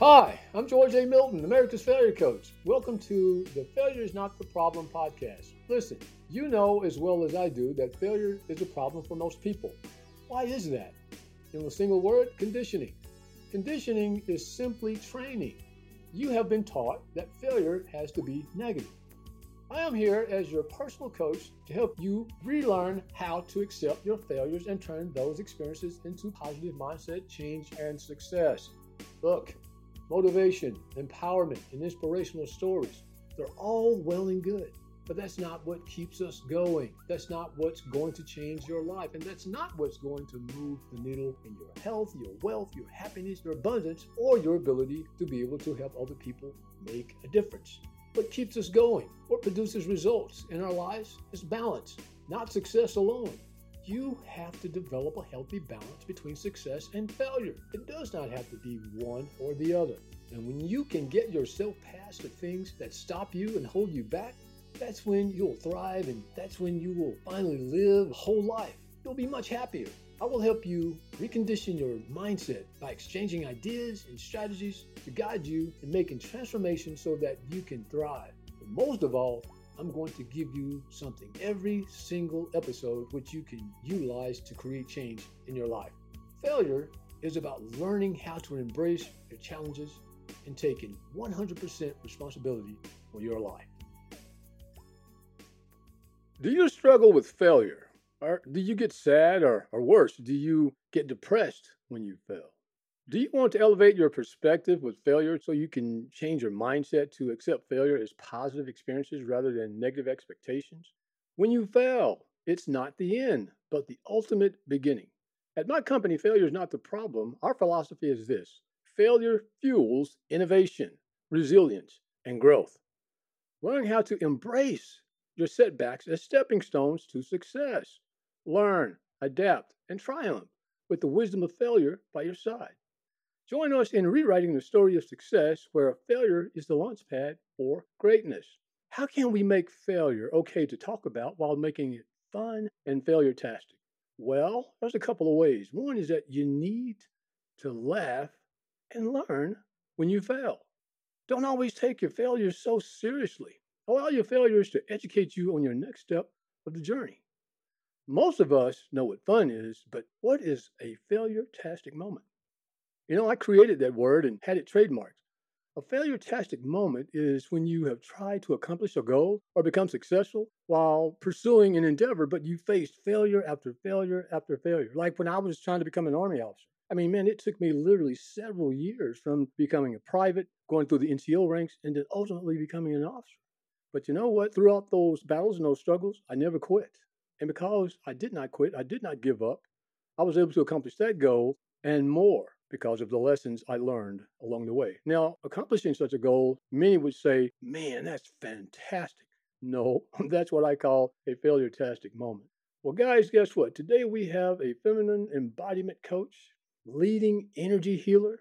Hi, I'm George A. Milton, America's Failure Coach. Welcome to the Failure is Not the Problem podcast. Listen, you know as well as I do that failure is a problem for most people. Why is that? In a single word, conditioning. Conditioning is simply training. You have been taught that failure has to be negative. I am here as your personal coach to help you relearn how to accept your failures and turn those experiences into positive mindset change and success. Look, motivation, empowerment, and inspirational stories. They're all well and good, but that's not what keeps us going. That's not what's going to change your life. And that's not what's going to move the needle in your health, your wealth, your happiness, your abundance, or your ability to be able to help other people make a difference. What keeps us going, what produces results in our lives is balance, not success alone you have to develop a healthy balance between success and failure. It does not have to be one or the other. And when you can get yourself past the things that stop you and hold you back, that's when you'll thrive and that's when you will finally live a whole life. You'll be much happier. I will help you recondition your mindset by exchanging ideas and strategies to guide you in making transformation so that you can thrive. But most of all, I'm going to give you something every single episode which you can utilize to create change in your life. Failure is about learning how to embrace your challenges and taking 100% responsibility for your life. Do you struggle with failure? Or do you get sad or, or worse, do you get depressed when you fail? Do you want to elevate your perspective with failure so you can change your mindset to accept failure as positive experiences rather than negative expectations? When you fail, it's not the end, but the ultimate beginning. At my company, failure is not the problem. Our philosophy is this failure fuels innovation, resilience, and growth. Learn how to embrace your setbacks as stepping stones to success. Learn, adapt, and triumph with the wisdom of failure by your side. Join us in rewriting the story of success where failure is the launchpad for greatness. How can we make failure okay to talk about while making it fun and failure tastic? Well, there's a couple of ways. One is that you need to laugh and learn when you fail. Don't always take your failures so seriously. Allow your failures to educate you on your next step of the journey. Most of us know what fun is, but what is a failure tastic moment? You know, I created that word and had it trademarked. A failure-tastic moment is when you have tried to accomplish a goal or become successful while pursuing an endeavor, but you faced failure after failure after failure. Like when I was trying to become an Army officer. I mean, man, it took me literally several years from becoming a private, going through the NCO ranks, and then ultimately becoming an officer. But you know what? Throughout those battles and those struggles, I never quit. And because I did not quit, I did not give up, I was able to accomplish that goal and more because of the lessons I learned along the way. Now, accomplishing such a goal, many would say, man, that's fantastic. No, that's what I call a failure-tastic moment. Well, guys, guess what? Today we have a feminine embodiment coach, leading energy healer,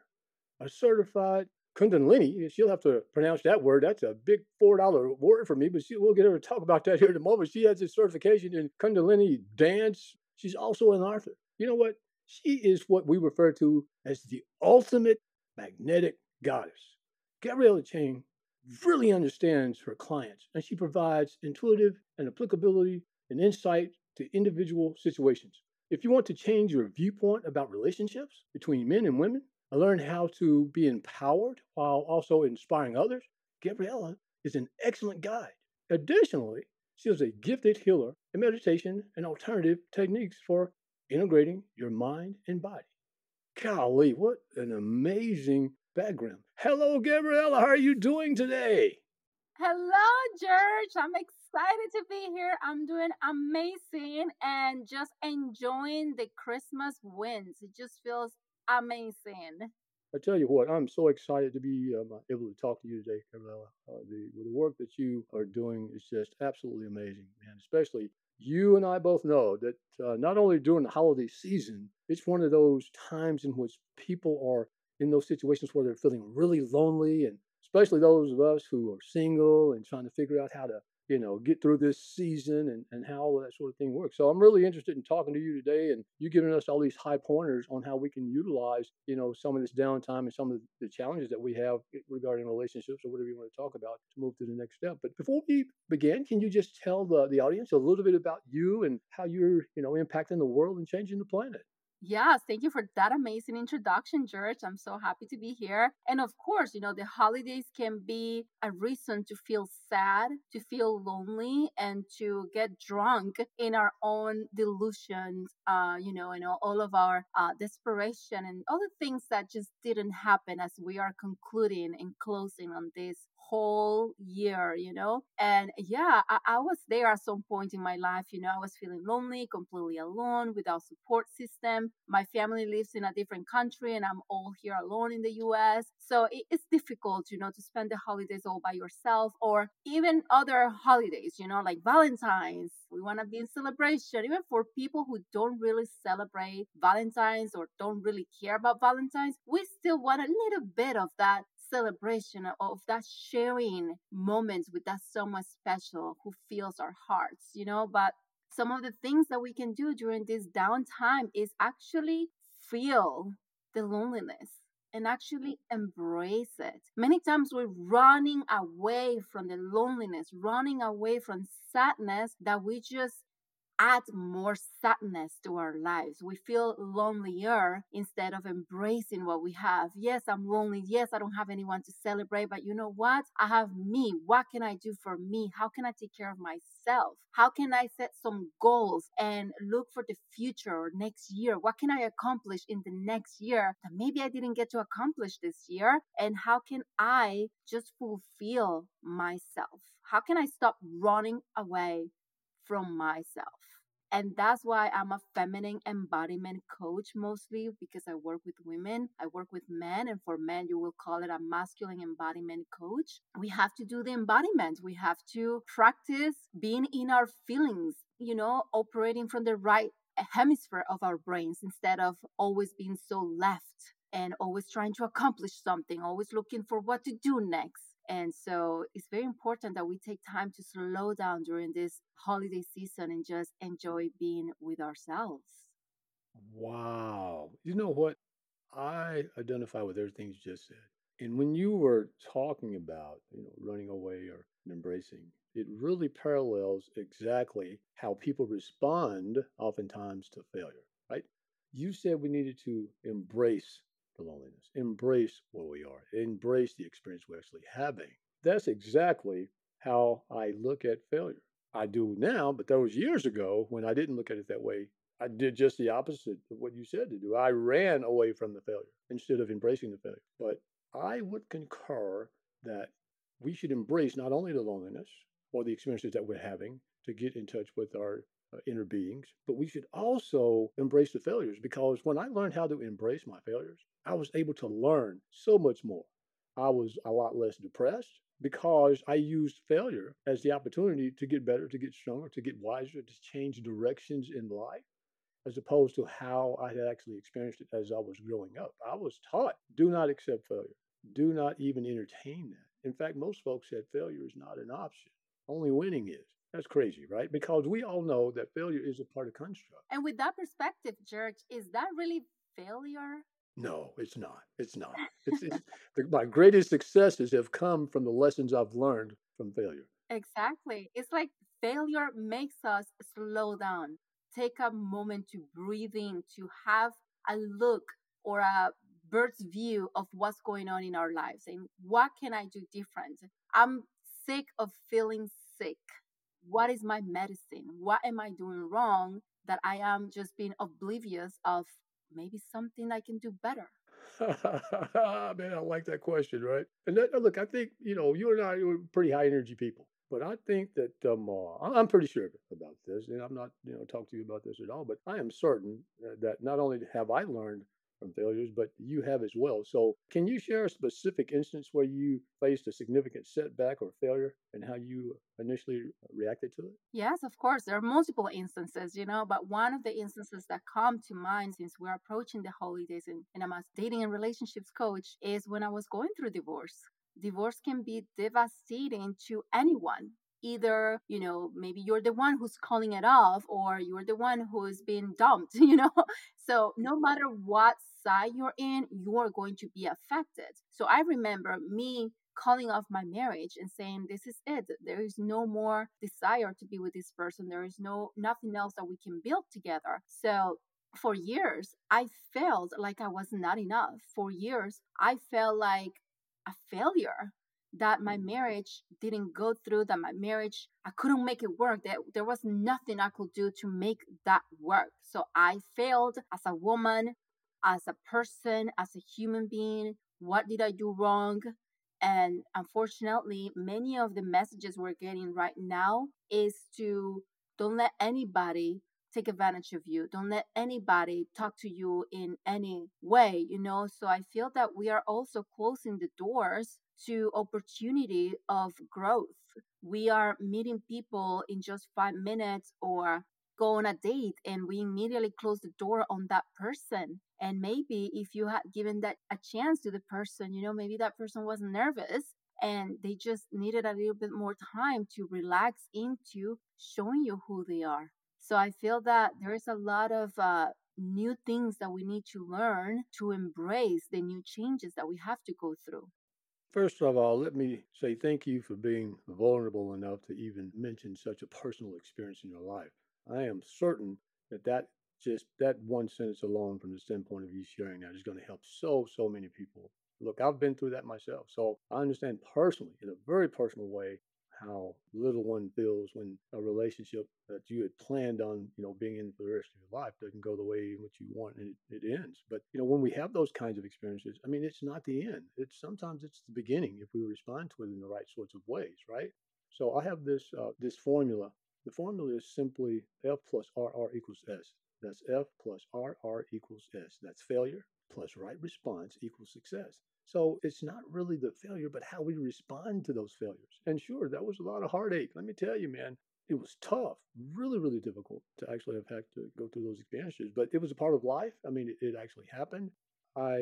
a certified Kundalini. Eh, she'll have to pronounce that word. That's a big $4 word for me, but she, we'll get her to talk about that here in a moment. She has a certification in Kundalini dance. She's also an author. You know what? She is what we refer to as the ultimate magnetic goddess. Gabriela Chang really understands her clients and she provides intuitive and applicability and insight to individual situations. If you want to change your viewpoint about relationships between men and women and learn how to be empowered while also inspiring others, Gabriela is an excellent guide. Additionally, she is a gifted healer in meditation and alternative techniques for integrating your mind and body. Golly, what an amazing background. Hello, Gabriela. How are you doing today? Hello, George. I'm excited to be here. I'm doing amazing and just enjoying the Christmas winds. It just feels amazing. I tell you what, I'm so excited to be um, able to talk to you today, Gabriela. Uh, the, the work that you are doing is just absolutely amazing, man. Especially you and I both know that uh, not only during the holiday season, it's one of those times in which people are in those situations where they're feeling really lonely, and especially those of us who are single and trying to figure out how to you know, get through this season and, and how that sort of thing works. So I'm really interested in talking to you today and you giving us all these high pointers on how we can utilize, you know, some of this downtime and some of the challenges that we have regarding relationships or whatever you want to talk about to move to the next step. But before we begin, can you just tell the, the audience a little bit about you and how you're, you know, impacting the world and changing the planet? Yes, thank you for that amazing introduction, George. I'm so happy to be here. And of course, you know, the holidays can be a reason to feel sad, to feel lonely, and to get drunk in our own delusions, uh, you know, and all of our uh, desperation and all the things that just didn't happen as we are concluding and closing on this whole year, you know? And yeah, I, I, was there at some point in my life, you know, I was feeling lonely, completely alone, without support system. My family lives in a different country and I'm all here alone in the US. So it, it's difficult, you know, to spend the holidays all by yourself or even other holidays, you know, like Valentine's. We want to be in celebration, even for people who don't really celebrate Valentine's or don't really care about Valentine's. We still want a little bit of that celebration of that sharing moments with that someone special who fills our hearts, you know. But some of the things that we can do during this downtime is actually feel the loneliness and actually embrace it. Many times we're running away from the loneliness, running away from sadness that we just add more sadness to our lives. We feel lonelier instead of embracing what we have. Yes, I'm lonely. Yes, I don't have anyone to celebrate, but you know what? I have me. What can I do for me? How can I take care of myself? How can I set some goals and look for the future or next year? What can I accomplish in the next year that maybe I didn't get to accomplish this year? And how can I just fulfill myself? How can I stop running away from myself? And that's why I'm a feminine embodiment coach mostly because I work with women, I work with men, and for men, you will call it a masculine embodiment coach. We have to do the embodiment, we have to practice being in our feelings, you know, operating from the right hemisphere of our brains instead of always being so left and always trying to accomplish something, always looking for what to do next. And so it's very important that we take time to slow down during this holiday season and just enjoy being with ourselves. Wow. You know what? I identify with everything you just said. And when you were talking about, you know, running away or embracing, it really parallels exactly how people respond oftentimes to failure, right? You said we needed to embrace the loneliness, embrace where we are, embrace the experience we're actually having. That's exactly how I look at failure. I do now, but that was years ago when I didn't look at it that way. I did just the opposite of what you said to do. I ran away from the failure instead of embracing the failure. But I would concur that we should embrace not only the loneliness or the experiences that we're having to get in touch with our uh, inner beings, but we should also embrace the failures because when I learned how to embrace my failures, I was able to learn so much more. I was a lot less depressed because I used failure as the opportunity to get better, to get stronger, to get wiser, to change directions in life, as opposed to how I had actually experienced it as I was growing up. I was taught do not accept failure, do not even entertain that. In fact, most folks said failure is not an option, only winning is. That's crazy, right? Because we all know that failure is a part of construct. And with that perspective, George, is that really failure? No, it's not. It's not. It's, it's the, my greatest successes have come from the lessons I've learned from failure. Exactly. It's like failure makes us slow down, take a moment to breathe in, to have a look or a bird's view of what's going on in our lives and what can I do different? I'm sick of feeling sick what is my medicine? What am I doing wrong that I am just being oblivious of maybe something I can do better? Man, I like that question, right? And that, look, I think, you know, you and I are pretty high energy people. But I think that um, uh, I'm pretty sure about this, and I'm not, you know, talking to you about this at all. But I am certain that not only have I learned from failures, but you have as well. So, can you share a specific instance where you faced a significant setback or failure and how you initially reacted to it? Yes, of course. There are multiple instances, you know, but one of the instances that come to mind since we're approaching the holidays and, and I'm a dating and relationships coach is when I was going through divorce. Divorce can be devastating to anyone either you know maybe you're the one who's calling it off or you're the one who's been dumped you know so no matter what side you're in you are going to be affected. So i remember me calling off my marriage and saying this is it. There is no more desire to be with this person. There is no nothing else that we can build together. So for years i felt like i was not enough. For years i felt like a failure that my mm. marriage didn't go through that my marriage i couldn't make it work that there was nothing i could do to make that work. So i failed as a woman as a person as a human being what did i do wrong and unfortunately many of the messages we're getting right now is to don't let anybody take advantage of you. Don't let anybody talk to you in any way, you know. So I feel that we are also closing the doors to opportunity of growth. We are meeting people in just five minutes or go on a date and we immediately close the door on that person. And maybe if you had given that a chance to the person, you know, maybe that person was nervous and they just needed a little bit more time to relax into showing you who they are. So I feel that there is a lot of uh, new things that we need to learn to embrace the new changes that we have to go through. First of all, let me say thank you for being vulnerable enough to even mention such a personal experience in your life. I am certain that that just that one sentence alone from the standpoint of you sharing that is going to help so so many people look i've been through that myself so i understand personally in a very personal way how little one feels when a relationship that you had planned on, you know, being in for the rest of your life doesn't go the way which you want and it, it ends. But, you know, when we have those kinds of experiences, I mean, it's not the end. It's sometimes it's the beginning if we respond to it in the right sorts of ways, right? So I have this uh, this formula. The formula is simply F plus RR equals S. That's F plus RR equals S. That's failure plus right response equals success. So it's not really the failure, but how we respond to those failures. And sure, that was a lot of heartache. Let me tell you, man, it was tough, really, really difficult to actually have had to go through those experiences. But it was a part of life. I mean, it, it actually happened. I,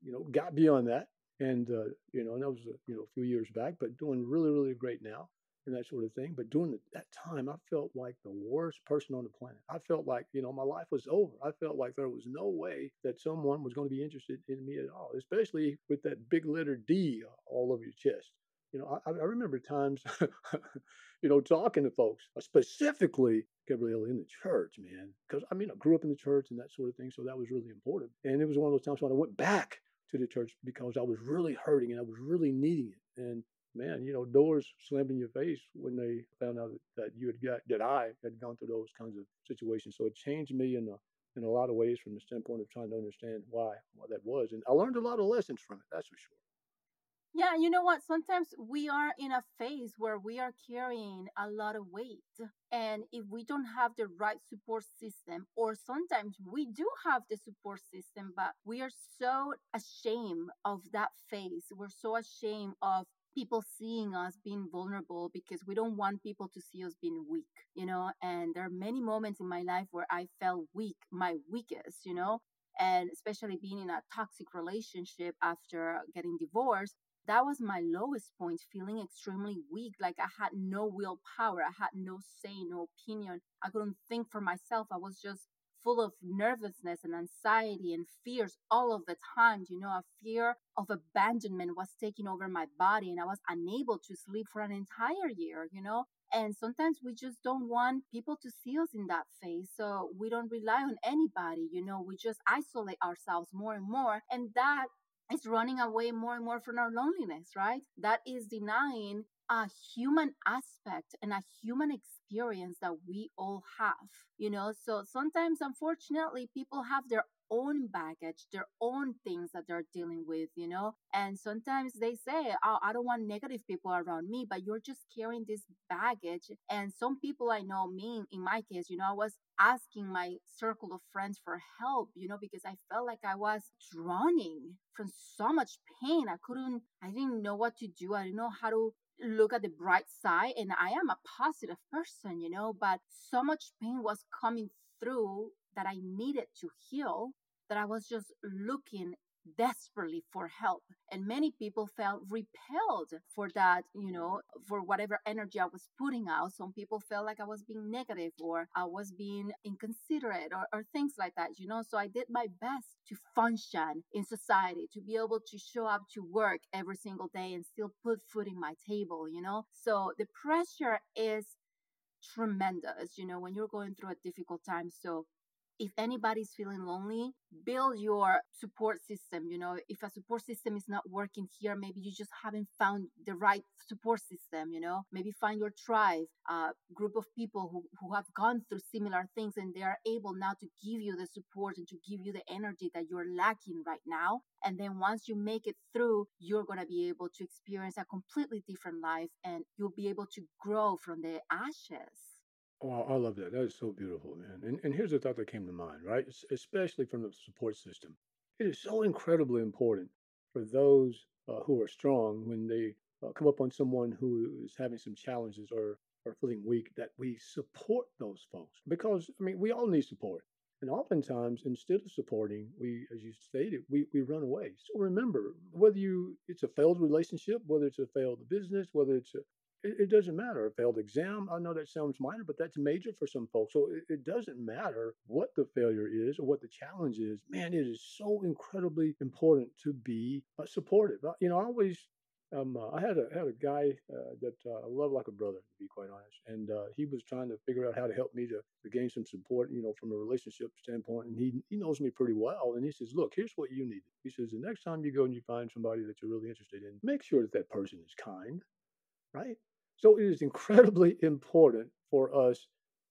you know, got beyond that, and uh, you know, and that was a, you know a few years back, but doing really, really great now and that sort of thing. But during the, that time, I felt like the worst person on the planet. I felt like, you know, my life was over. I felt like there was no way that someone was going to be interested in me at all, especially with that big letter D all over your chest. You know, I, I remember times, you know, talking to folks, uh, specifically Gabrielle in the church, man, because I mean, I grew up in the church and that sort of thing, so that was really important. And it was one of those times when I went back to the church because I was really hurting and I was really needing it. And man, you know, doors slammed in your face when they found out that you had got that I had gone through those kinds of situations. So it changed me in a in a lot of ways from the standpoint of trying to understand why why that was, and I learned a lot of lessons from it. That's for sure. Yeah, you know what? Sometimes we are in a phase where we are carrying a lot of weight. And if we don't have the right support system, or sometimes we do have the support system, but we are so ashamed of that phase. We're so ashamed of people seeing us being vulnerable because we don't want people to see us being weak, you know. And there are many moments in my life where I felt weak, my weakest, you know, and especially being in a toxic relationship after getting divorced. That was my lowest point, feeling extremely weak. Like I had no willpower. I had no say, no opinion. I couldn't think for myself. I was just full of nervousness and anxiety and fears all of the time. You know, a fear of abandonment was taking over my body and I was unable to sleep for an entire year, you know. And sometimes we just don't want people to see us in that phase. So we don't rely on anybody, you know, we just isolate ourselves more and more. And that is running away more and more from our loneliness, right? That is denying a human aspect and a human experience that we all have, you know. So sometimes, unfortunately, people have their own baggage, their own things that they're dealing with, you know? And sometimes they say, Oh, I don't want negative people around me, but you're just carrying this baggage. And some people I know, me in my case, you know, I was asking my circle of friends for help, you know, because I felt like I was drowning from so much pain. I couldn't, I didn't know what to do. I didn't know how to look at the bright side. And I am a positive person, you know, but so much pain was coming through that I needed to heal that I was just looking desperately for help. And many people felt repelled for that, you know, for whatever energy I was putting out. Some people felt like I was being negative or I was being inconsiderate or, or things like that, you know. So I did my best to function in society, to be able to show up to work every single day and still put food in my table, you know. So the pressure is tremendous, you know, when you're going through a difficult time. So if anybody's feeling lonely, build your support system. You know, if a support system is not working here, maybe you just haven't found the right support system. You know, maybe find your tribe, a group of people who, who have gone through similar things and they are able now to give you the support and to give you the energy that you're lacking right now. And then once you make it through, you're going to be able to experience a completely different life and you'll be able to grow from the ashes. Oh, I love that. That is so beautiful, man. And and here's the thought that came to mind, right? Es- Especially from the support system. It is so incredibly important for those uh, who are strong when they uh, come up on someone who is having some challenges or or feeling weak that we support those folks because I mean we all need support. And oftentimes, instead of supporting, we, as you stated, we, we run away. So remember, whether you it's a failed relationship, whether it's a failed business, whether it's a it, doesn't matter. A failed exam, I know that sounds minor, but that's major for some folks. So it, it doesn't matter what the failure is or what the challenge is. Man, it is so incredibly important to be uh, supportive. Uh, You know, I always um, uh, I had a had a guy uh, that uh, I love like a brother, to be quite honest, and uh, he was trying to figure out how to help me to, to gain some support, you know, from a relationship standpoint. And he he knows me pretty well, and he says, "Look, here's what you need." He says, "The next time you go and you find somebody that you're really interested in, make sure that that person is kind, right? So it is incredibly important for us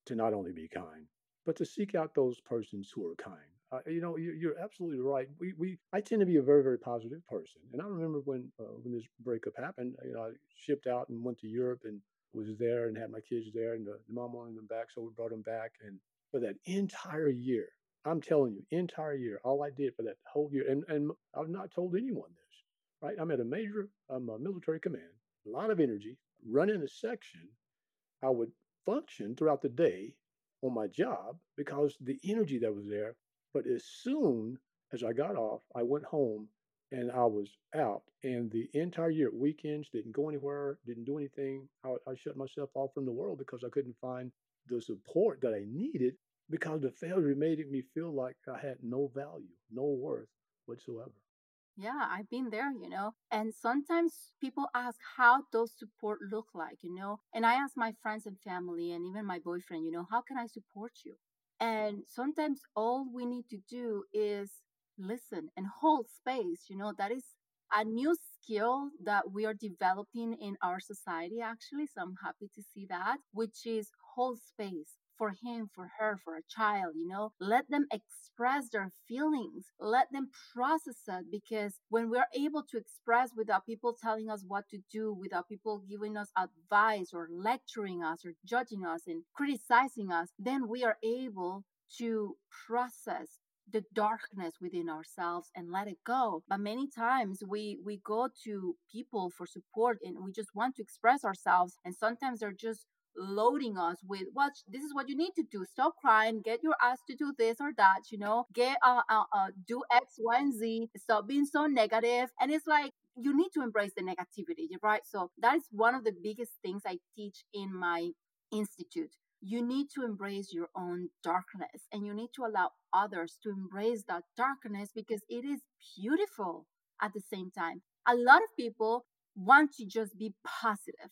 to not only be kind, but to seek out those persons who are kind. Uh, you know, you, you're absolutely right. We, we, I tend to be a very, very positive person, and I remember when uh, when this breakup happened. You know, I shipped out and went to Europe and was there and had my kids there, and the, the mom wanted them back, so we brought them back. And for that entire year, I'm telling you, entire year, all I did for that whole year, and and I've not told anyone this, right? I'm at a major um, uh, military command, a lot of energy, running a section, I would function throughout the day on my job because the energy that was there. But as soon as I got off, I went home and I was out. And the entire year, at weekends, didn't go anywhere, didn't do anything. I, I shut myself off from the world because I couldn't find the support that I needed because the failure made me feel like I had no value, no worth whatsoever. Yeah, I've been there, you know. And sometimes people ask how those support look like, you know. And I ask my friends and family and even my boyfriend, you know, how can I support you? And sometimes all we need to do is listen and hold space, you know. That is a new skill that we are developing in our society actually. So I'm happy to see that, which is hold space for him, for her, for a child, you know, let them express their feelings, let them process it because when we're able to express without people telling us what to do, without people giving us advice or lecturing us or judging us and criticizing us, then we are able to process the darkness within ourselves and let it go. But many times we we go to people for support and we just want to express ourselves and sometimes they're just loading us with what this is what you need to do. Stop crying. Get your ass to do this or that you know? Get uh, uh, uh do x y and z. Stop being so negative. And it's like you need to embrace the negativity right? So that is one of the biggest things i teach in my institute. You need to embrace your own darkness and you need to allow others to embrace that darkness because it is beautiful at the same time. A lot of people want to just be positive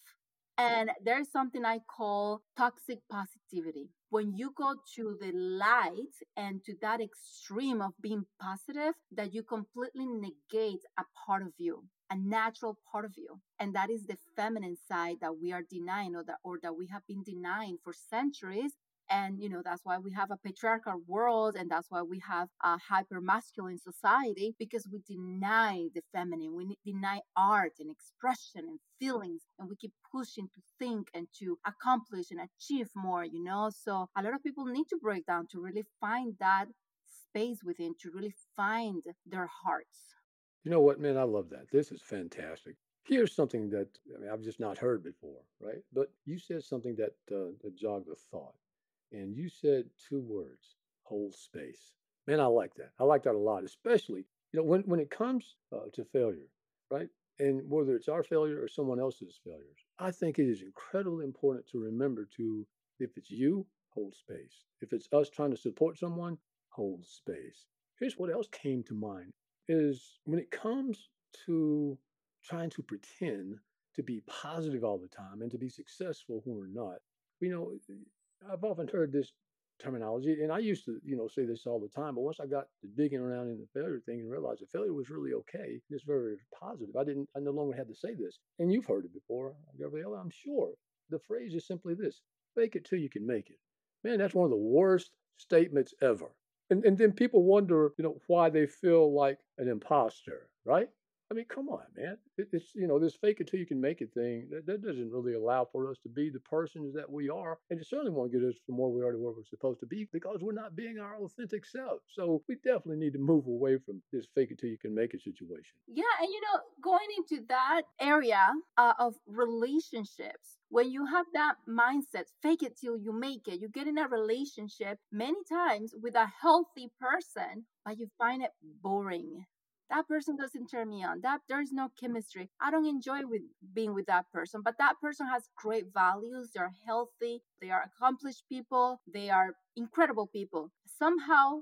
and there's something I call toxic positivity. When you go to the light and to that extreme of being positive, that you completely negate a part of you, a natural part of you. And that is the feminine side that we are denying or that, or that we have been denying for centuries and you know that's why we have a patriarchal world and that's why we have a hyper masculine society because we deny the feminine we deny art and expression and feelings and we keep pushing to think and to accomplish and achieve more you know so a lot of people need to break down to really find that space within to really find their hearts You know what, man? I love that. This is fantastic. Here's something that I mean, I've just not heard before, right? But you said something that uh, that jogged a thought, and you said two words: hold space. Man, I like that. I like that a lot, especially You know, when, when it comes uh, to failure, right? And whether it's our failure or someone else's failures, I think it is incredibly important to remember to, if it's you, hold space. If it's us trying to support someone, hold space. Here's what else came to mind is when it comes to trying to pretend to be positive all the time and to be successful when we're not. You know, I've often heard this terminology, and I used to, you know, say this all the time. But once I got to digging around in the failure thing and realized that failure was really okay, it's very, positive. I didn't, I no longer had to say this. And you've heard it before, Gabriela, I'm sure. The phrase is simply this: "Fake it till you can make it." Man, that's one of the worst statements ever. And and then people wonder, you know, why they feel like an imposter, right? I mean, come on, man. It, it's you know this fake until you can make it thing. That, that doesn't really allow for us to be the persons that we are, and it certainly won't get us from where we are to where we're supposed to be because we're not being our authentic self. So we definitely need to move away from this fake until you can make it situation. Yeah, and you know, going into that area uh, of relationships, when you have that mindset, fake it till you make it, you get in a relationship many times with a healthy person, but you find it boring that person doesn't turn me on. That there's no chemistry. I don't enjoy with being with that person but that person has great values. They're healthy. They are accomplished people. They are incredible people. Somehow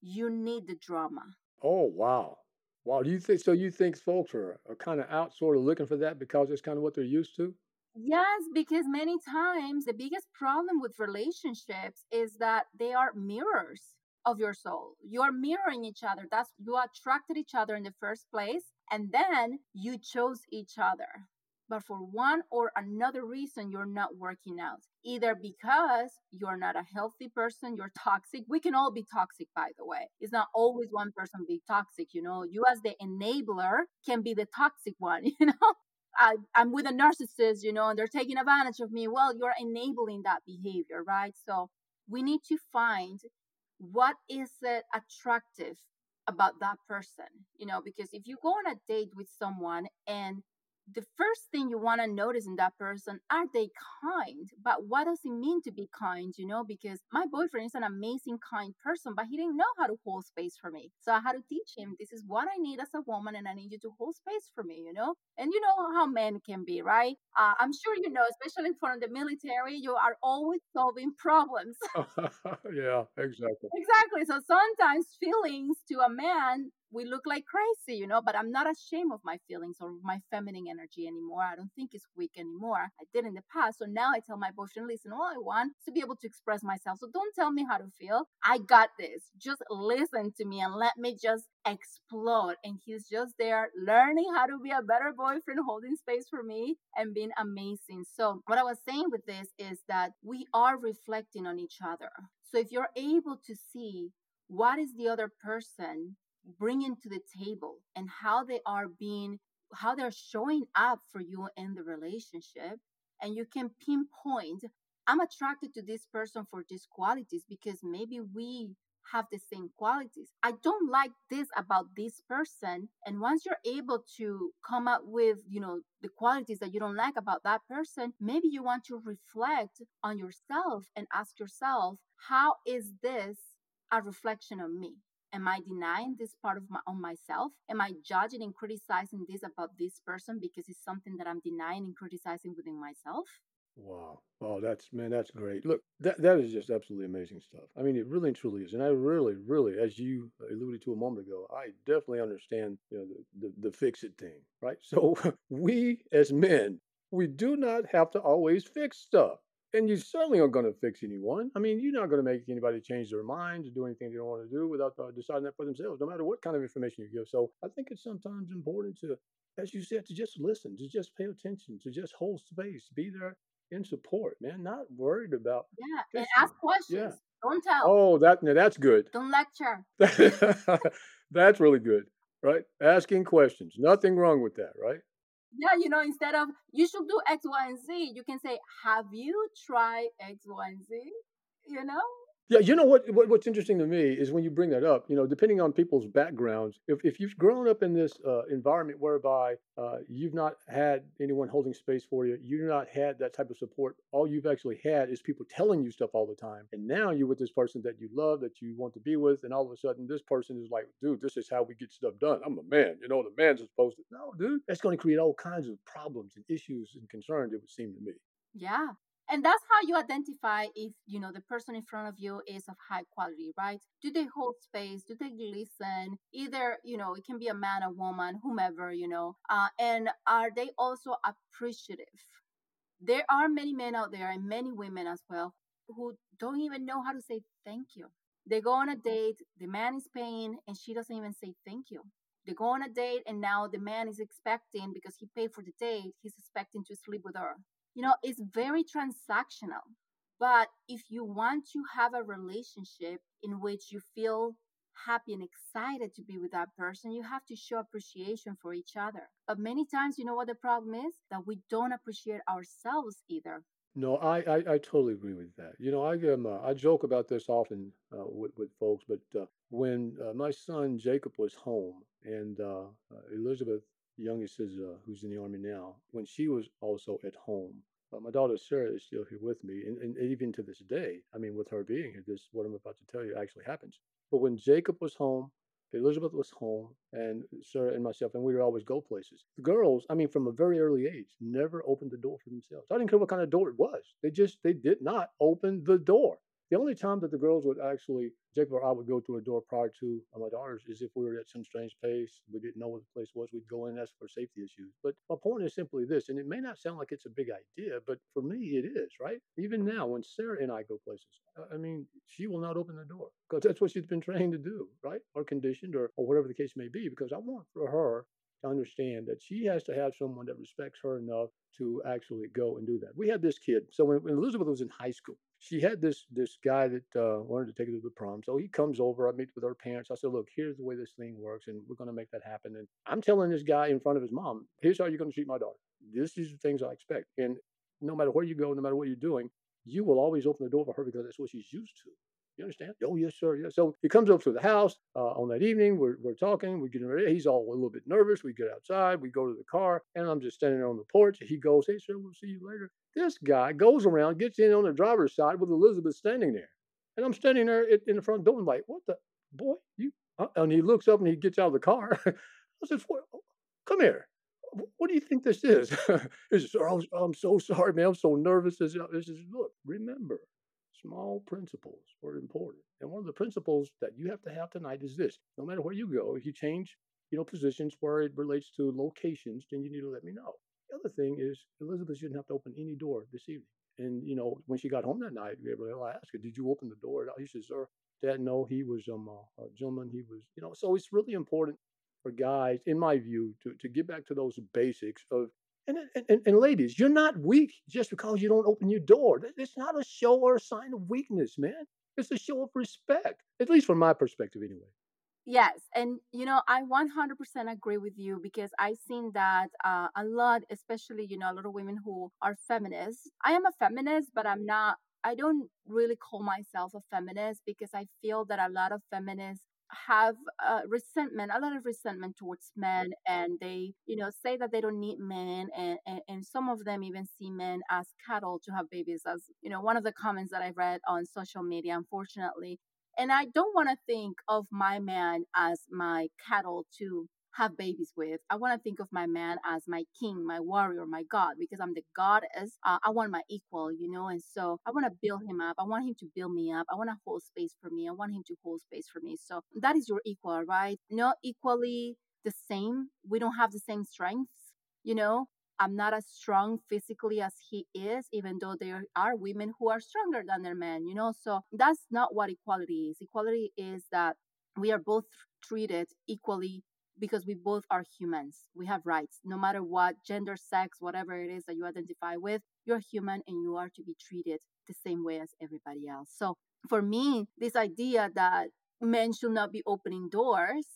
you need the drama. Oh wow. Wow do you think so you think folks are, are kind of out sort of looking for that because it's kind of what they're used to? Yes, because many times the biggest problem with relationships is that they are mirrors of your soul. You're mirroring each other. That's you attracted each other in the first place, and then you chose each other. But for one or another reason, you're not working out. Either because you're not a healthy person, you're toxic. We can all be toxic, by the way. It's not always one person be toxic. You know, you as the enabler can be the toxic one. You know, I, I'm with a narcissist, you know, and they're taking advantage of me. Well, you're enabling that behavior, right? So we need to find what is it attractive about that person you know because if you go on a date with someone and the first thing you want to notice in that person are they kind? But what does it mean to be kind you know? Because my boyfriend is an amazing kind person but he didn't know how to hold space for me. So i had to teach him this is what i need as a woman and i need you to hold space for me you know? And you know how men can be right? Uh, i'm sure you know especially from the military you are always solving problems. Yeah exactly. Exactly so sometimes feelings to a man we look like crazy, you know, but I'm not ashamed of my feelings or my feminine energy anymore. I don't think it's weak anymore. I did in the past. So now I tell my boyfriend, listen, all I want is to be able to express myself. So don't tell me how to feel. I got this. Just listen to me and let me just explode. And he's just there learning how to be a better boyfriend, holding space for me and being amazing. So what I was saying with this is that we are reflecting on each other. So if you're able to see what is the other person bringing to the table and how they are being how they're showing up for you in the relationship. And you can pinpoint i'm attracted to this person for these qualities because maybe we have the same qualities. I don't like this about this person. And once you're able to come up with you know the qualities that you don't like about that person maybe you want to reflect on yourself and ask yourself how is this a reflection of me Am I denying this part of my on myself? Am I judging and criticizing this about this person because it's something that I'm denying and criticizing within myself? Wow. Oh, that's man, that's great. Look, that that is just absolutely amazing stuff. I mean, it really and truly is. And I really, really, as you alluded to a moment ago, I definitely understand, you know, the, the, the fix it thing, right? So we as men, we do not have to always fix stuff. And you certainly aren't going to fix anyone. I mean, you're not going to make anybody change their mind or do anything they don't want to do without uh, deciding that for themselves, no matter what kind of information you give. So I think it's sometimes important to, as you said, to just listen, to just pay attention, to just hold space, be there in support, man. Not worried about. Yeah, and ask questions. Yeah. Don't tell. Oh, that now that's good. Don't lecture. that's really good, right? Asking questions. Nothing wrong with that, right? Yeah, you know, instead of you should do X, Y, and Z, you can say, Have you tried X, Y, and Z? You know? Yeah, you know what, what? What's interesting to me is when you bring that up. You know, depending on people's backgrounds, if if you've grown up in this uh, environment whereby uh, you've not had anyone holding space for you, you've not had that type of support. All you've actually had is people telling you stuff all the time, and now you're with this person that you love, that you want to be with, and all of a sudden this person is like, "Dude, this is how we get stuff done. I'm a man. You know, the man's supposed to." No, dude, that's going to create all kinds of problems and issues and concerns. It would seem to me. Yeah, and that's how you identify if you know the person in front of you is of high quality right? Do they hold space? Do they listen? Either you know it can be a man a woman whomever you know uh, and are they also appreciative? There are many men out there and many women as well who don't even know how to say thank you. They go on a date the man is paying and she doesn't even say thank you. They go on a date and now the man is expecting because he paid for the date he's expecting to sleep with her you know, it's very transactional. But if you want to have a relationship in which you feel happy and excited to be with that person, you have to show appreciation for each other. But many times, you know what the problem is? That we don't appreciate ourselves either. No, I, I, I totally agree with that. You know, I um, uh, I joke about this often uh, with with folks, but uh, when uh, my son Jacob was home and uh, uh, Elizabeth youngest is uh, who's in the army now, when she was also at home. My daughter Sarah is still here with me, and, and even to this day, I mean, with her being here, this is what I'm about to tell you actually happens. But when Jacob was home, Elizabeth was home, and Sarah and myself, and we would always go places. The girls, I mean, from a very early age, never opened the door for themselves. I didn't care what kind of door it was. They just they did not open the door. The only time that the girls would actually, Jacob or I would go to a door prior to uh, my daughters is if we were at some strange place, we didn't know what the place was, we'd go in, that's for safety issues. But my point is simply this, and it may not sound like it's a big idea, but for me it is, right? Even now, when Sarah and I go places, I mean, she will not open the door because that's what she's been trained to do, right? Or conditioned or, or whatever the case may be, because I want for her to understand that she has to have someone that respects her enough to actually go and do that. We had this kid. So when, when Elizabeth was in high school, she had this this guy that uh, wanted to take her to the prom. So he comes over. I meet with her parents. I said, "Look, here's the way this thing works, and we're going to make that happen." And I'm telling this guy in front of his mom, "Here's how you're going to treat my daughter. This is the things I expect." And no matter where you go, no matter what you're doing, you will always open the door for her because that's what she's used to. You understand? Oh, yes, sir. Yes. So he comes up to the house uh, on that evening. We're, we're talking. We're getting ready. He's all a little bit nervous. We get outside. We go to the car, and I'm just standing on the porch. He goes, Hey, sir, we'll see you later. This guy goes around, gets in on the driver's side with Elizabeth standing there. And I'm standing there in the front door and like, What the boy? You? Uh, and he looks up and he gets out of the car. I said, Come here what do you think this is? he says, oh, I'm so sorry, man. I'm so nervous. This is, look, remember, small principles are important. And one of the principles that you have to have tonight is this no matter where you go, if you change you know, positions where it relates to locations, then you need to let me know. The other thing is Elizabeth shouldn't have to open any door this evening. And you know, when she got home that night, I asked her, "Did you open the door?" He says, "Sir, Dad, no. He was um, a gentleman. He was, you know." So it's really important for guys, in my view, to to get back to those basics of and, and, and, ladies, you're not weak just because you don't open your door. It's not a show or a sign of weakness, man. It's a show of respect, at least from my perspective, anyway. Yes, and you know, I 100% agree with you because I've seen that uh, a lot, especially, you know, a lot of women who are feminists. I am a feminist, but I'm not, I don't really call myself a feminist because I feel that a lot of feminists have uh, resentment, a lot of resentment towards men, and they, you know, say that they don't need men, and, and, and some of them even see men as cattle to have babies. As you know, one of the comments that I read on social media, unfortunately, and I don't want to think of my man as my cattle to have babies with. I want to think of my man as my king, my warrior, my God, because I'm the goddess. Uh, I want my equal, you know, and so I want to build him up. I want him to build me up. I want to hold space for me. I want him to hold space for me. So that is your equal, right? Not equally the same. We don't have the same strengths, you know. I'm not as strong physically as he is, even though there are women who are stronger than their men, you know. So that's not what equality is. Equality is that we are both treated equally because we both are humans. We have rights, no matter what gender, sex, whatever it is that you identify with. You're human and you are to be treated the same way as everybody else. So for me, this idea that men should not be opening doors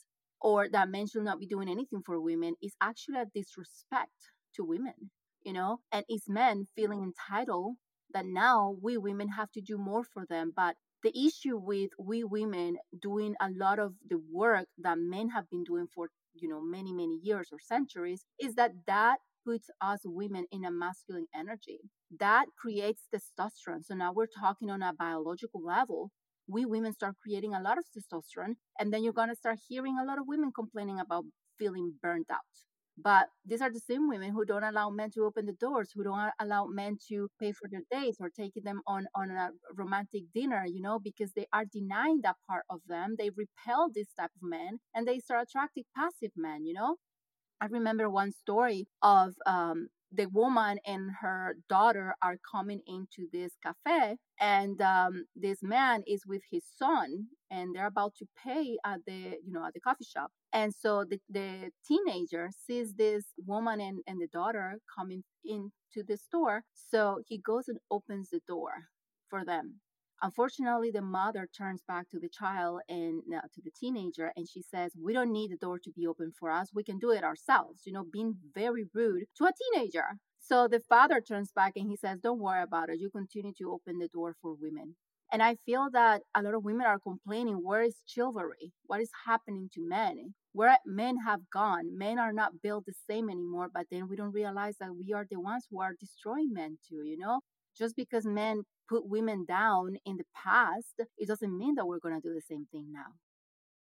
or that men should not be doing anything for women is actually a disrespect to women, you know, and it's men feeling entitled that now we women have to do more for them. But the issue with we women doing a lot of the work that men have been doing for you know many many years or centuries is that that puts us women in a masculine energy. That creates testosterone. So now we're talking on a biological level. We women start creating a lot of testosterone and then you're going to start hearing a lot of women complaining about feeling burnt out but these are the same women who don't allow men to open the doors, who don't allow men to pay for their dates or taking them on, on a romantic dinner, you know, because they are denying that part of them. They repel this type of men and they start attracting passive men, you know. I remember one story of um, the woman and her daughter are coming into this cafe and um, this man is with his son and they're about to pay at the you know at the coffee shop and so the, the teenager sees this woman and, and the daughter coming into the store so he goes and opens the door for them Unfortunately, the mother turns back to the child and uh, to the teenager and she says, We don't need the door to be open for us. We can do it ourselves, you know, being very rude to a teenager. So the father turns back and he says, Don't worry about it. You continue to open the door for women. And I feel that a lot of women are complaining, Where is chivalry? What is happening to men? Where men have gone, men are not built the same anymore, but then we don't realize that we are the ones who are destroying men too, you know? Just because men put women down in the past, it doesn't mean that we're going to do the same thing now.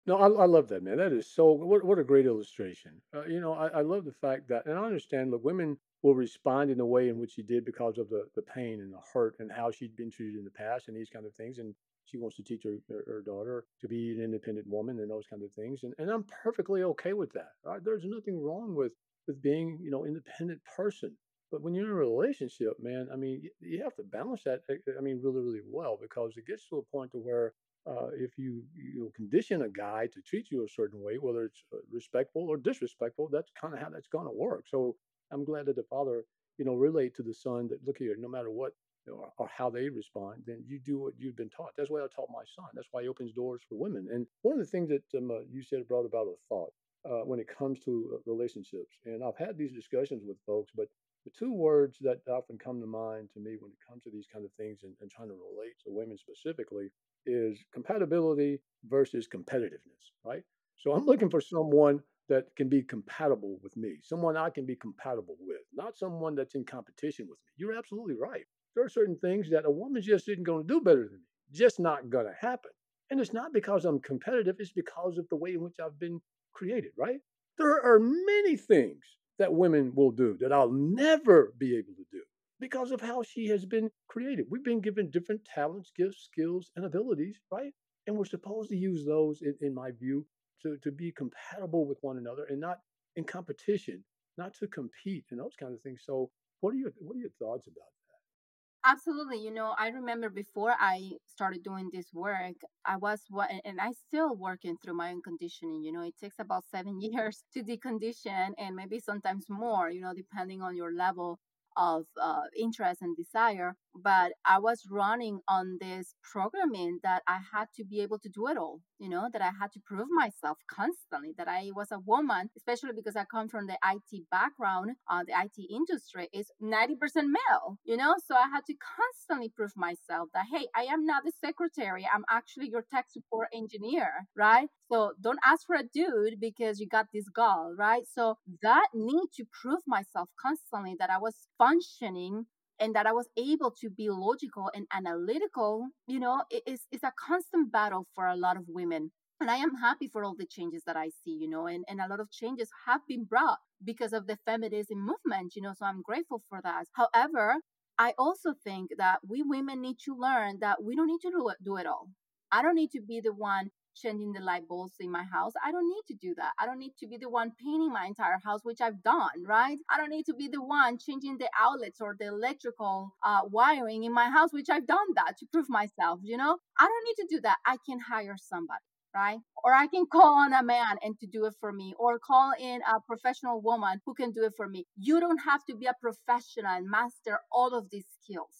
No, I, I love that, man. That is so, what, what a great illustration. Uh, you know, I, I love the fact that, and I understand, look, women will respond in the way in which she did because of the, the pain and the hurt and how she'd been treated in the past and these kind of things. And she wants to teach her, her, her daughter to be an independent woman and those kind of things. And, and I'm perfectly okay with that. Right? There's nothing wrong with, with being, you know, independent person. But when you're in a relationship, man, I mean, you have to balance that. Eh, I mean, really, really well because it gets to a point to where uh, if you you condition a guy to treat you a certain way, whether it's uh, respectful or disrespectful, that's kind of how that's going to work. So I'm glad that the father, you know, relate to the son that look here, no matter what or, or, how they respond, then you do what you've been taught. That's why I taught my son. That's why he opens doors for women. And one of the things that um, uh, you said brought about a thought uh, when it comes to uh, relationships, and I've had these discussions with folks, but the two words that often come to mind to me when it comes to these kind of things and, and trying to relate to women specifically is compatibility versus competitiveness, right? So I'm looking for someone that can be compatible with me, someone I can be compatible with, not someone that's in competition with me. You're absolutely right. There are certain things that a woman just isn't going to do better than me, just not going to happen. And it's not because I'm competitive, it's because of the way in which I've been created, right? There are many things that women will do that I'll never be able to do because of how she has been created. We've been given different talents, gifts, skills, and abilities, right? And we're supposed to use those, in, in my view, to, to be compatible with one another and not in competition, not to compete and those kind of things. So, what are your what are your thoughts about Absolutely. You know, I remember before I started doing this work, I was what, and I still working through my own conditioning. You know, it takes about seven years to decondition and maybe sometimes more, you know, depending on your level of uh, interest and desire. But I was running on this programming that I had to be able to do it all, you know, that I had to prove myself constantly, that I was a woman, especially because I come from the IT background. Uh, the IT industry is 90% male, you know, so I had to constantly prove myself that, hey, I am not the secretary. I'm actually your tech support engineer, right? So don't ask for a dude because you got this gall, right? So that need to prove myself constantly that I was functioning and that I was able to be logical and analytical, you know, it is it's a constant battle for a lot of women. And I am happy for all the changes that I see, you know, and, and a lot of changes have been brought because of the feminism movement, you know, so I'm grateful for that. However, I also think that we women need to learn that we don't need to do it, do it all. I don't need to be the one changing the light bulbs in my house. I don't need to do that. I don't need to be the one painting my entire house, which I've done, right? I don't need to be the one changing the outlets or the electrical uh, wiring in my house, which I've done that to prove myself, you know? I don't need to do that. I can hire somebody. Right? Or I can call on a man and to do it for me, or call in a professional woman who can do it for me. You don't have to be a professional and master all of these skills.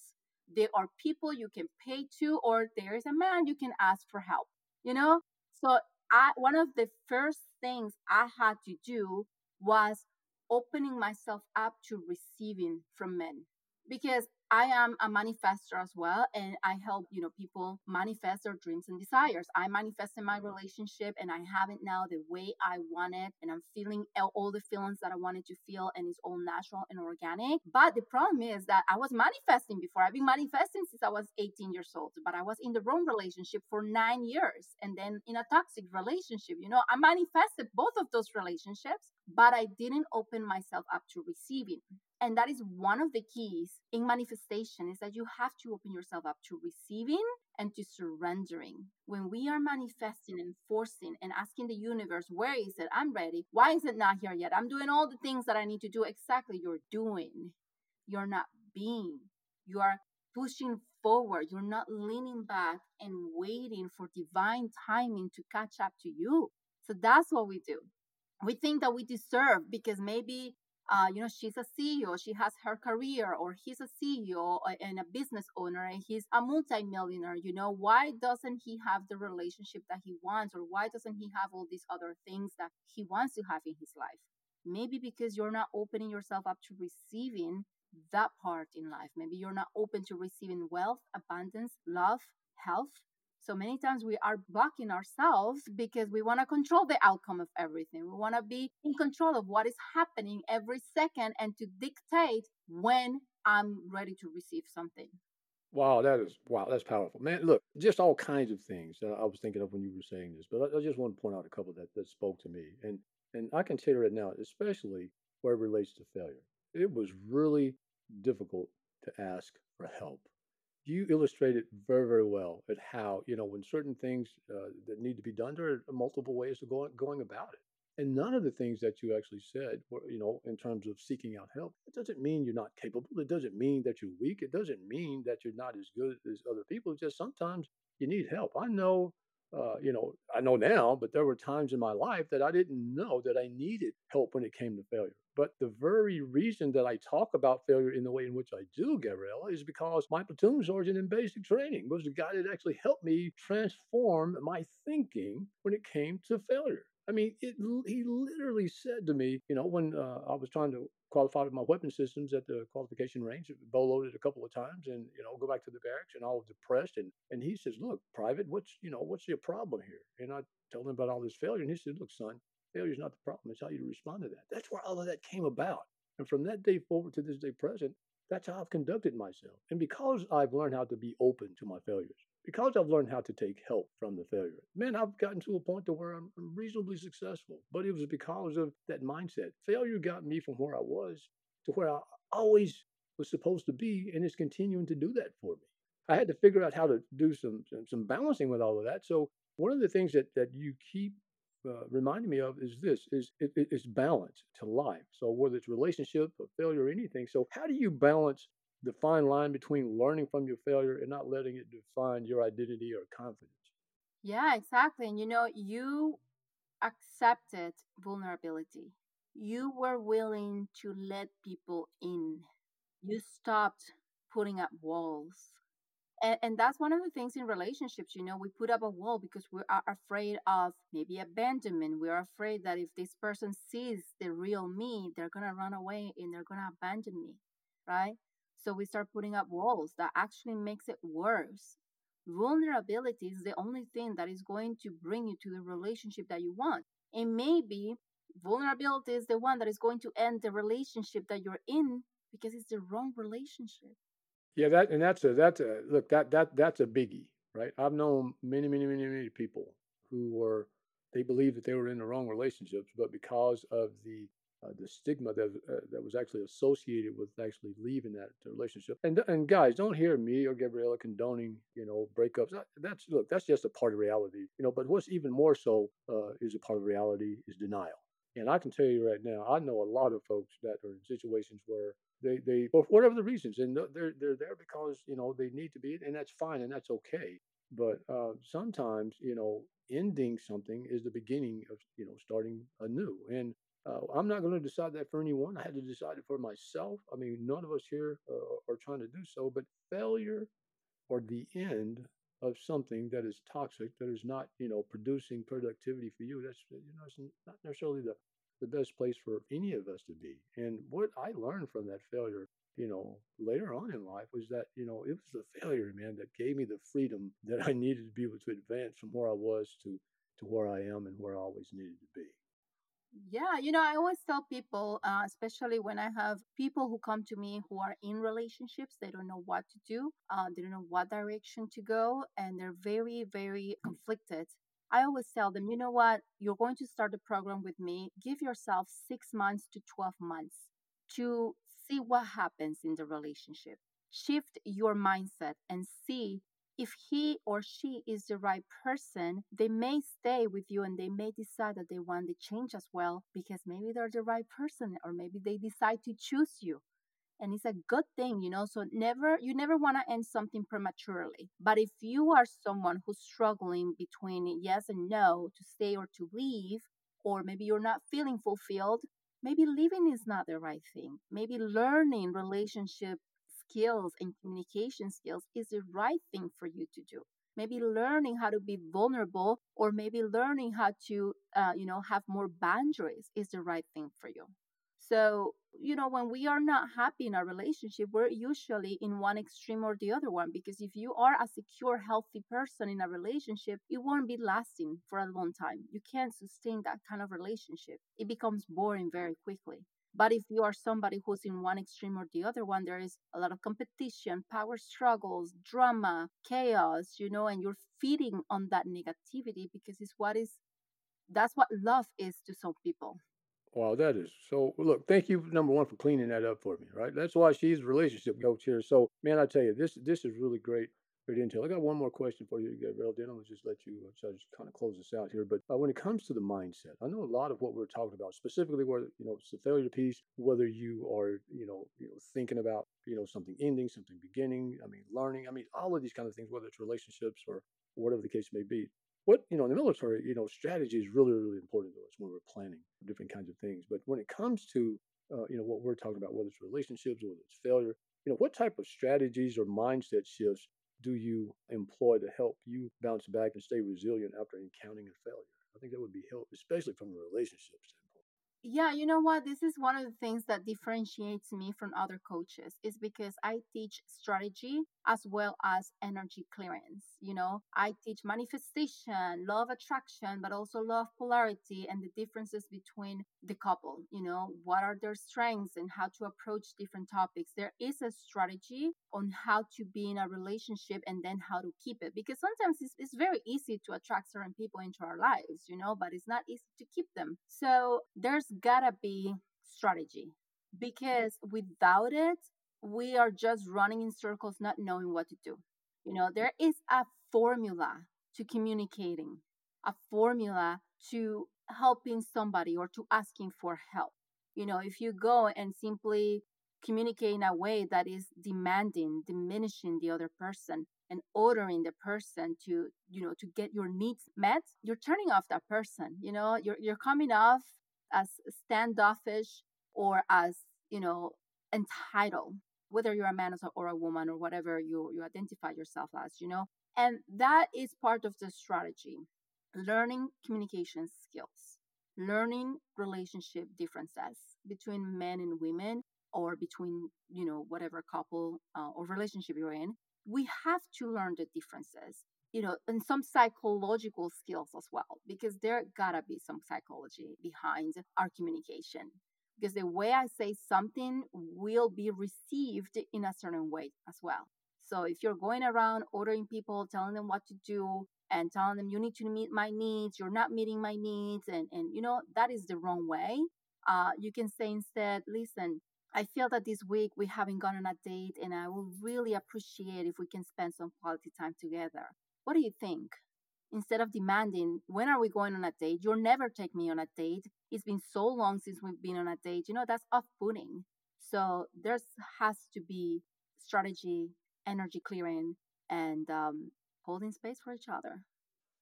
There are people you can pay to, or there is a man you can ask for help you know? So i one of the first things i had to do was opening myself up to receiving from men because I am a manifester as well, and I help you know people manifest their dreams and desires. I manifest in my mm-hmm. relationship, and I have it now the way I want it, and I'm feeling all the feelings that I wanted to feel, and it's all natural and organic. But the problem is that I was manifesting before. I've been manifesting since I was 18 years old, but I was in the wrong relationship for nine years, and then in a toxic relationship. You know, I manifested both of those relationships, but I didn't open myself up to receiving. And that is one of the keys in manifestation is that you have to open yourself up to receiving and to surrendering. When we are manifesting and forcing and asking the universe where is it? I'm ready. Why is it not here yet? I'm doing all the things that i need to do. Exactly you're doing. You're not being. You are pushing forward. You're not leaning back and waiting for divine timing to catch up to you. So that's what we do we think that we deserve because maybe uh, you know, she's a CEO, she has her career, or he's a CEO uh, and a business owner, and he's a multimillionaire. You know, why doesn't he have the relationship that he wants, or why doesn't he have all these other things that he wants to have in his life? Maybe because you're not opening yourself up to receiving that part in life. Maybe you're not open to receiving wealth, abundance, love, health, so many times we are blocking ourselves because we want to control the outcome of everything. We want to be in control of what is happening every second and to dictate when I'm ready to receive something. Wow, that is wow, that's powerful, man. Look, just all kinds of things that I was thinking of when you were saying this, but I, I just want to point out a couple that that spoke to me, and and I consider it now, especially where it relates to failure, it was really difficult to ask for help you illustrated very, very well at how, you know, when certain things uh, that need to be done, there are multiple ways of going, going about it. And none of the things that you actually said were, you know, in terms of seeking out help, it doesn't mean you're not capable. It doesn't mean that you're weak. It doesn't mean that you're not as good as other people. It's just sometimes you need help. I know uh, you know, I know now, but there were times in my life that I didn't know that I needed help when it came to failure. But the very reason that I talk about failure in the way in which I do, Gabriela, is because my platoon sergeant in basic training was the guy that actually helped me transform my thinking when it came to failure. I mean, it, he literally said to me, you know, when uh, I was trying to qualify with my weapon systems at the qualification range, bow loaded a couple of times, and you know, go back to the barracks, and all depressed. And and he says, "Look, private, what's you know, what's your problem here?" And I told him about all this failure, and he said, "Look, son, failure is not the problem; it's how you respond to that." That's where all of that came about. And from that day forward to this day present, that's how I've conducted myself. And because I've learned how to be open to my failures, because I've learned how to take help from the failure, man, I've gotten to a point to where I'm, reasonably successful. But it was because of that mindset. Failure got me from where I was to where I always was supposed to be, and it's continuing to do that for me. I had to figure out how to do some some balancing with all of that. So one of the things that that you keep uh, reminding me of is this: is it, it's balance to life. So whether it's relationship or failure or anything. So how do you balance the fine line between learning from your failure and not letting it define your identity or confidence. Yeah, exactly. And you know, you accepted vulnerability. You were willing to let people in. You stopped putting up walls. And, and that's one of the things in relationships, you know, we put up a wall because we are afraid of maybe abandonment. We are afraid that if this person sees the real me, they're to run away and they're to abandon me, right? So we start putting up walls that actually makes it worse. Vulnerability is the only thing that is going to bring you to the relationship that you want. And maybe vulnerability is the one that is going to end the relationship that you're in because it's the wrong relationship. Yeah, that and that's a that's a look that that that's a biggie, right? I've known many, many, many, many people who were they believed that they were in the wrong relationships, but because of the uh, the stigma that uh, that was actually associated with actually leaving that relationship. And and guys, don't hear me or Gabriela condoning you know breakups. That's look, that's just a part of reality, you know. But what's even more so uh, is a part of reality is denial. And I can tell you right now, I know a lot of folks that are in situations where they they for whatever the reasons, and they're they're there because you know they need to be, and that's fine, and that's okay. But uh, sometimes you know ending something is the beginning of you know starting anew and uh, I'm not going to decide that for anyone. I had to decide it for myself. I mean, none of us here uh, are trying to do so, but failure or the end of something that is toxic, that is not, you know, producing productivity for you, that's, you know, it's not necessarily the, the best place for any of us to be. And what I learned from that failure, you know, later on in life was that, you know, it was the failure, man, that gave me the freedom that I needed to be able to advance from where I was to to where I am and where I always needed to be. Yeah, you know, I always tell people, uh, especially when I have people who come to me who are in relationships, they don't know what to do, uh, they don't know what direction to go, and they're very, very conflicted. I always tell them, you know what, you're going to start the program with me. Give yourself six months to 12 months to see what happens in the relationship. Shift your mindset and see if he or she is the right person, they may stay with you and they may decide that they want to change as well because maybe they're the right person or maybe they decide to choose you. And it's a good thing, you know. So never you never want to end something prematurely. But if you are someone who's struggling between yes and no to stay or to leave, or maybe you're not feeling fulfilled, maybe leaving is not the right thing. Maybe learning relationship skills and communication skills is the right thing for you to do maybe learning how to be vulnerable or maybe learning how to uh, you know have more boundaries is the right thing for you so you know when we are not happy in a relationship we're usually in one extreme or the other one because if you are a secure healthy person in a relationship it won't be lasting for a long time. You can't sustain that kind of relationship. It becomes boring very quickly. But if you are somebody who's in one extreme or the other one, there is a lot of competition, power struggles, drama, chaos, you know, and you're feeding on that negativity because it's what is that's what love is to some people. Wow, that is so. Look, thank you, number one, for cleaning that up for me. Right, that's why she's a relationship coach here. So, man, I tell you, this this is really great great intel. I got one more question for you, Gabriel. Then I'll just let you uh, just kind of close this out here. But uh, when it comes to the mindset, I know a lot of what we're talking about, specifically where you know it's the failure piece, whether you are you know you know thinking about you know something ending, something beginning. I mean, learning. I mean, all of these kind of things, whether it's relationships or whatever the case may be. What you know in the military, you know, strategy is really really important to us when we're planning different kinds of things. But when it comes to uh, you know what we're talking about, whether it's relationships, whether it's failure, you know, what type of strategies or mindset shifts do you employ to help you bounce back and stay resilient after encountering a failure? I think that would be helpful, especially from a relationship standpoint. Yeah, you know what? This is one of the things that differentiates me from other coaches is because I teach strategy as well as energy clearance. You know, I teach manifestation, law of attraction, but also law of polarity and the differences between the couple. You know, what are their strengths and how to approach different topics. There is a strategy on how to be in a relationship and then how to keep it because sometimes it's, it's very easy to attract certain people into our lives, you know, but it's not easy to keep them. So there's gotta be strategy because without it, we are just running in circles, not knowing what to do. You know, there is a formula to communicating, a formula to helping somebody or to asking for help. You know, if you go and simply communicate in a way that is demanding, diminishing the other person, and ordering the person to, you know, to get your needs met, you're turning off that person. You know, you're you're coming off as standoffish or as, you know, entitled, whether you're a man or a woman or whatever you, you identify yourself as, you know. And that is part of the strategy. Learning communication skills, learning relationship differences between men and women or between, you know, whatever couple uh, or relationship you're in. We have to learn the differences you know, and some psychological skills as well, because there gotta be some psychology behind our communication. Because the way I say something will be received in a certain way as well. So if you're going around ordering people, telling them what to do, and telling them you need to meet my needs, you're not meeting my needs, and and you know that is the wrong way. Uh, you can say instead, listen, I feel that this week we haven't gone on a date, and I will really appreciate if we can spend some quality time together. What do you think? Instead of demanding, when are we going on a date? You'll never take me on a date. It's been so long since we've been on a date. You know, that's off putting. So there has to be strategy, energy clearing, and um, holding space for each other.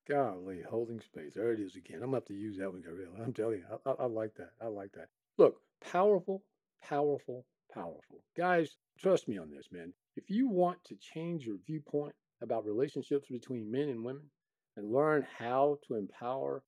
Golly, holding space. There it is again. I'm gonna have to use that one, Gabriel. I'm telling you, I, I, I like that. I like that. Look, powerful, powerful, powerful. Guys, trust me on this, man. If you want to change your viewpoint about relationships between men and women and learn how to empower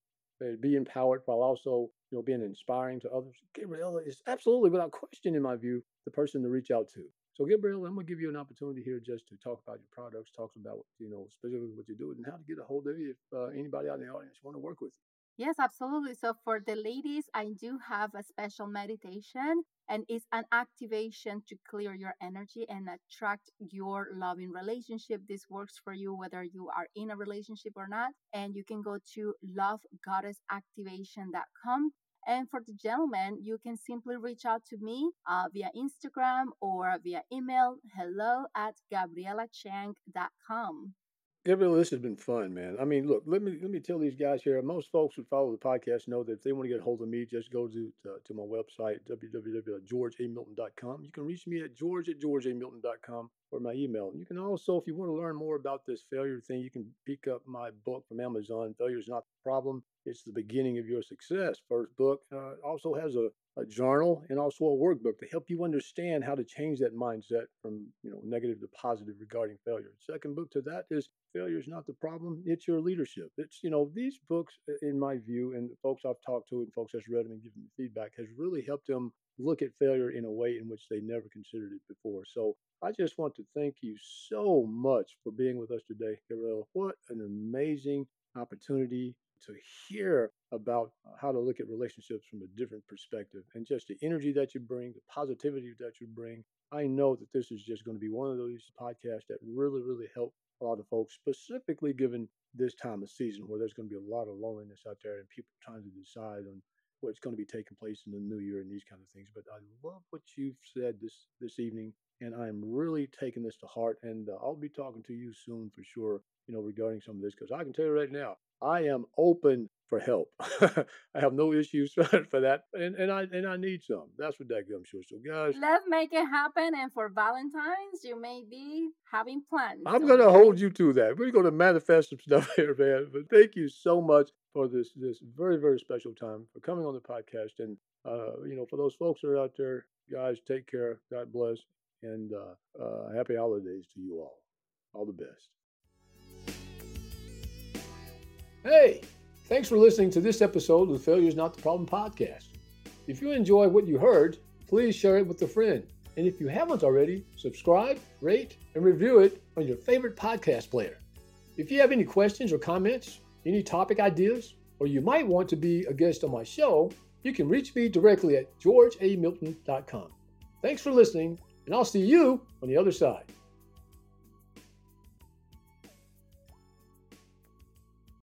be empowered while also you know being inspiring to others. Gabriela is absolutely, without question, in my view, the person to reach out to. So, Gabriela, I'm gonna give you an opportunity here just to talk about your products, talk about you know specifically what you do, and how to get a hold of you if uh, anybody out in the audience want to work with you. Yes, absolutely. So for the ladies, I do have a special meditation and it's an activation to clear your energy and attract your loving relationship. This works for you whether you are in a relationship or not. And you can go to lovegoddessactivation.com. And for the gentlemen, you can simply reach out to me uh, via Instagram or via email hello at gabrielachang.com. Gabriel, this has been fun, man. I mean, look, let me let me tell these guys here. Most folks who follow the podcast know that if they want to get a hold of me, just go to to, to my website www.georgeamilton.com. You can reach me at george at georgeamilton.com or my email. You can also, if you want to learn more about this failure thing, you can pick up my book from Amazon. Failure is not the problem; it's the beginning of your success. First book uh, also has a a journal and also a workbook to help you understand how to change that mindset from you know negative to positive regarding failure. Second book to that is failure is not the problem; it's your leadership. It's you know these books, in my view, and folks I've talked to and folks that's read them and given feedback has really helped them look at failure in a way in which they never considered it before. So I just want to thank you so much for being with us today, Gabriel. What an amazing opportunity to hear about uh, how to look at relationships from a different perspective and just the energy that you bring, the positivity that you bring. I know that this is just going to be one of those podcasts that really, really help a lot of folks, specifically given this time of season where there's going to be a lot of loneliness out there and people trying to decide on what's going to be taking place in the new year and these kind of things. But I love what you've said this this evening, and I'm really taking this to heart. And uh, I'll be talking to you soon for sure. You know, regarding some of this, because I can tell you right now, I am open for help. I have no issues for that, and, and I and I need some. That's what that gum sure. So guys, let's make it happen. And for Valentine's, you may be having plans. I'm gonna hold you to that. We're gonna manifest some stuff here, man. But thank you so much for this this very very special time for coming on the podcast. And uh, you know, for those folks that are out there, guys, take care. God bless, and uh, uh, happy holidays to you all. All the best. Hey, thanks for listening to this episode of the Failure is Not the Problem podcast. If you enjoy what you heard, please share it with a friend. And if you haven't already, subscribe, rate, and review it on your favorite podcast player. If you have any questions or comments, any topic ideas, or you might want to be a guest on my show, you can reach me directly at georgeamilton.com. Thanks for listening, and I'll see you on the other side.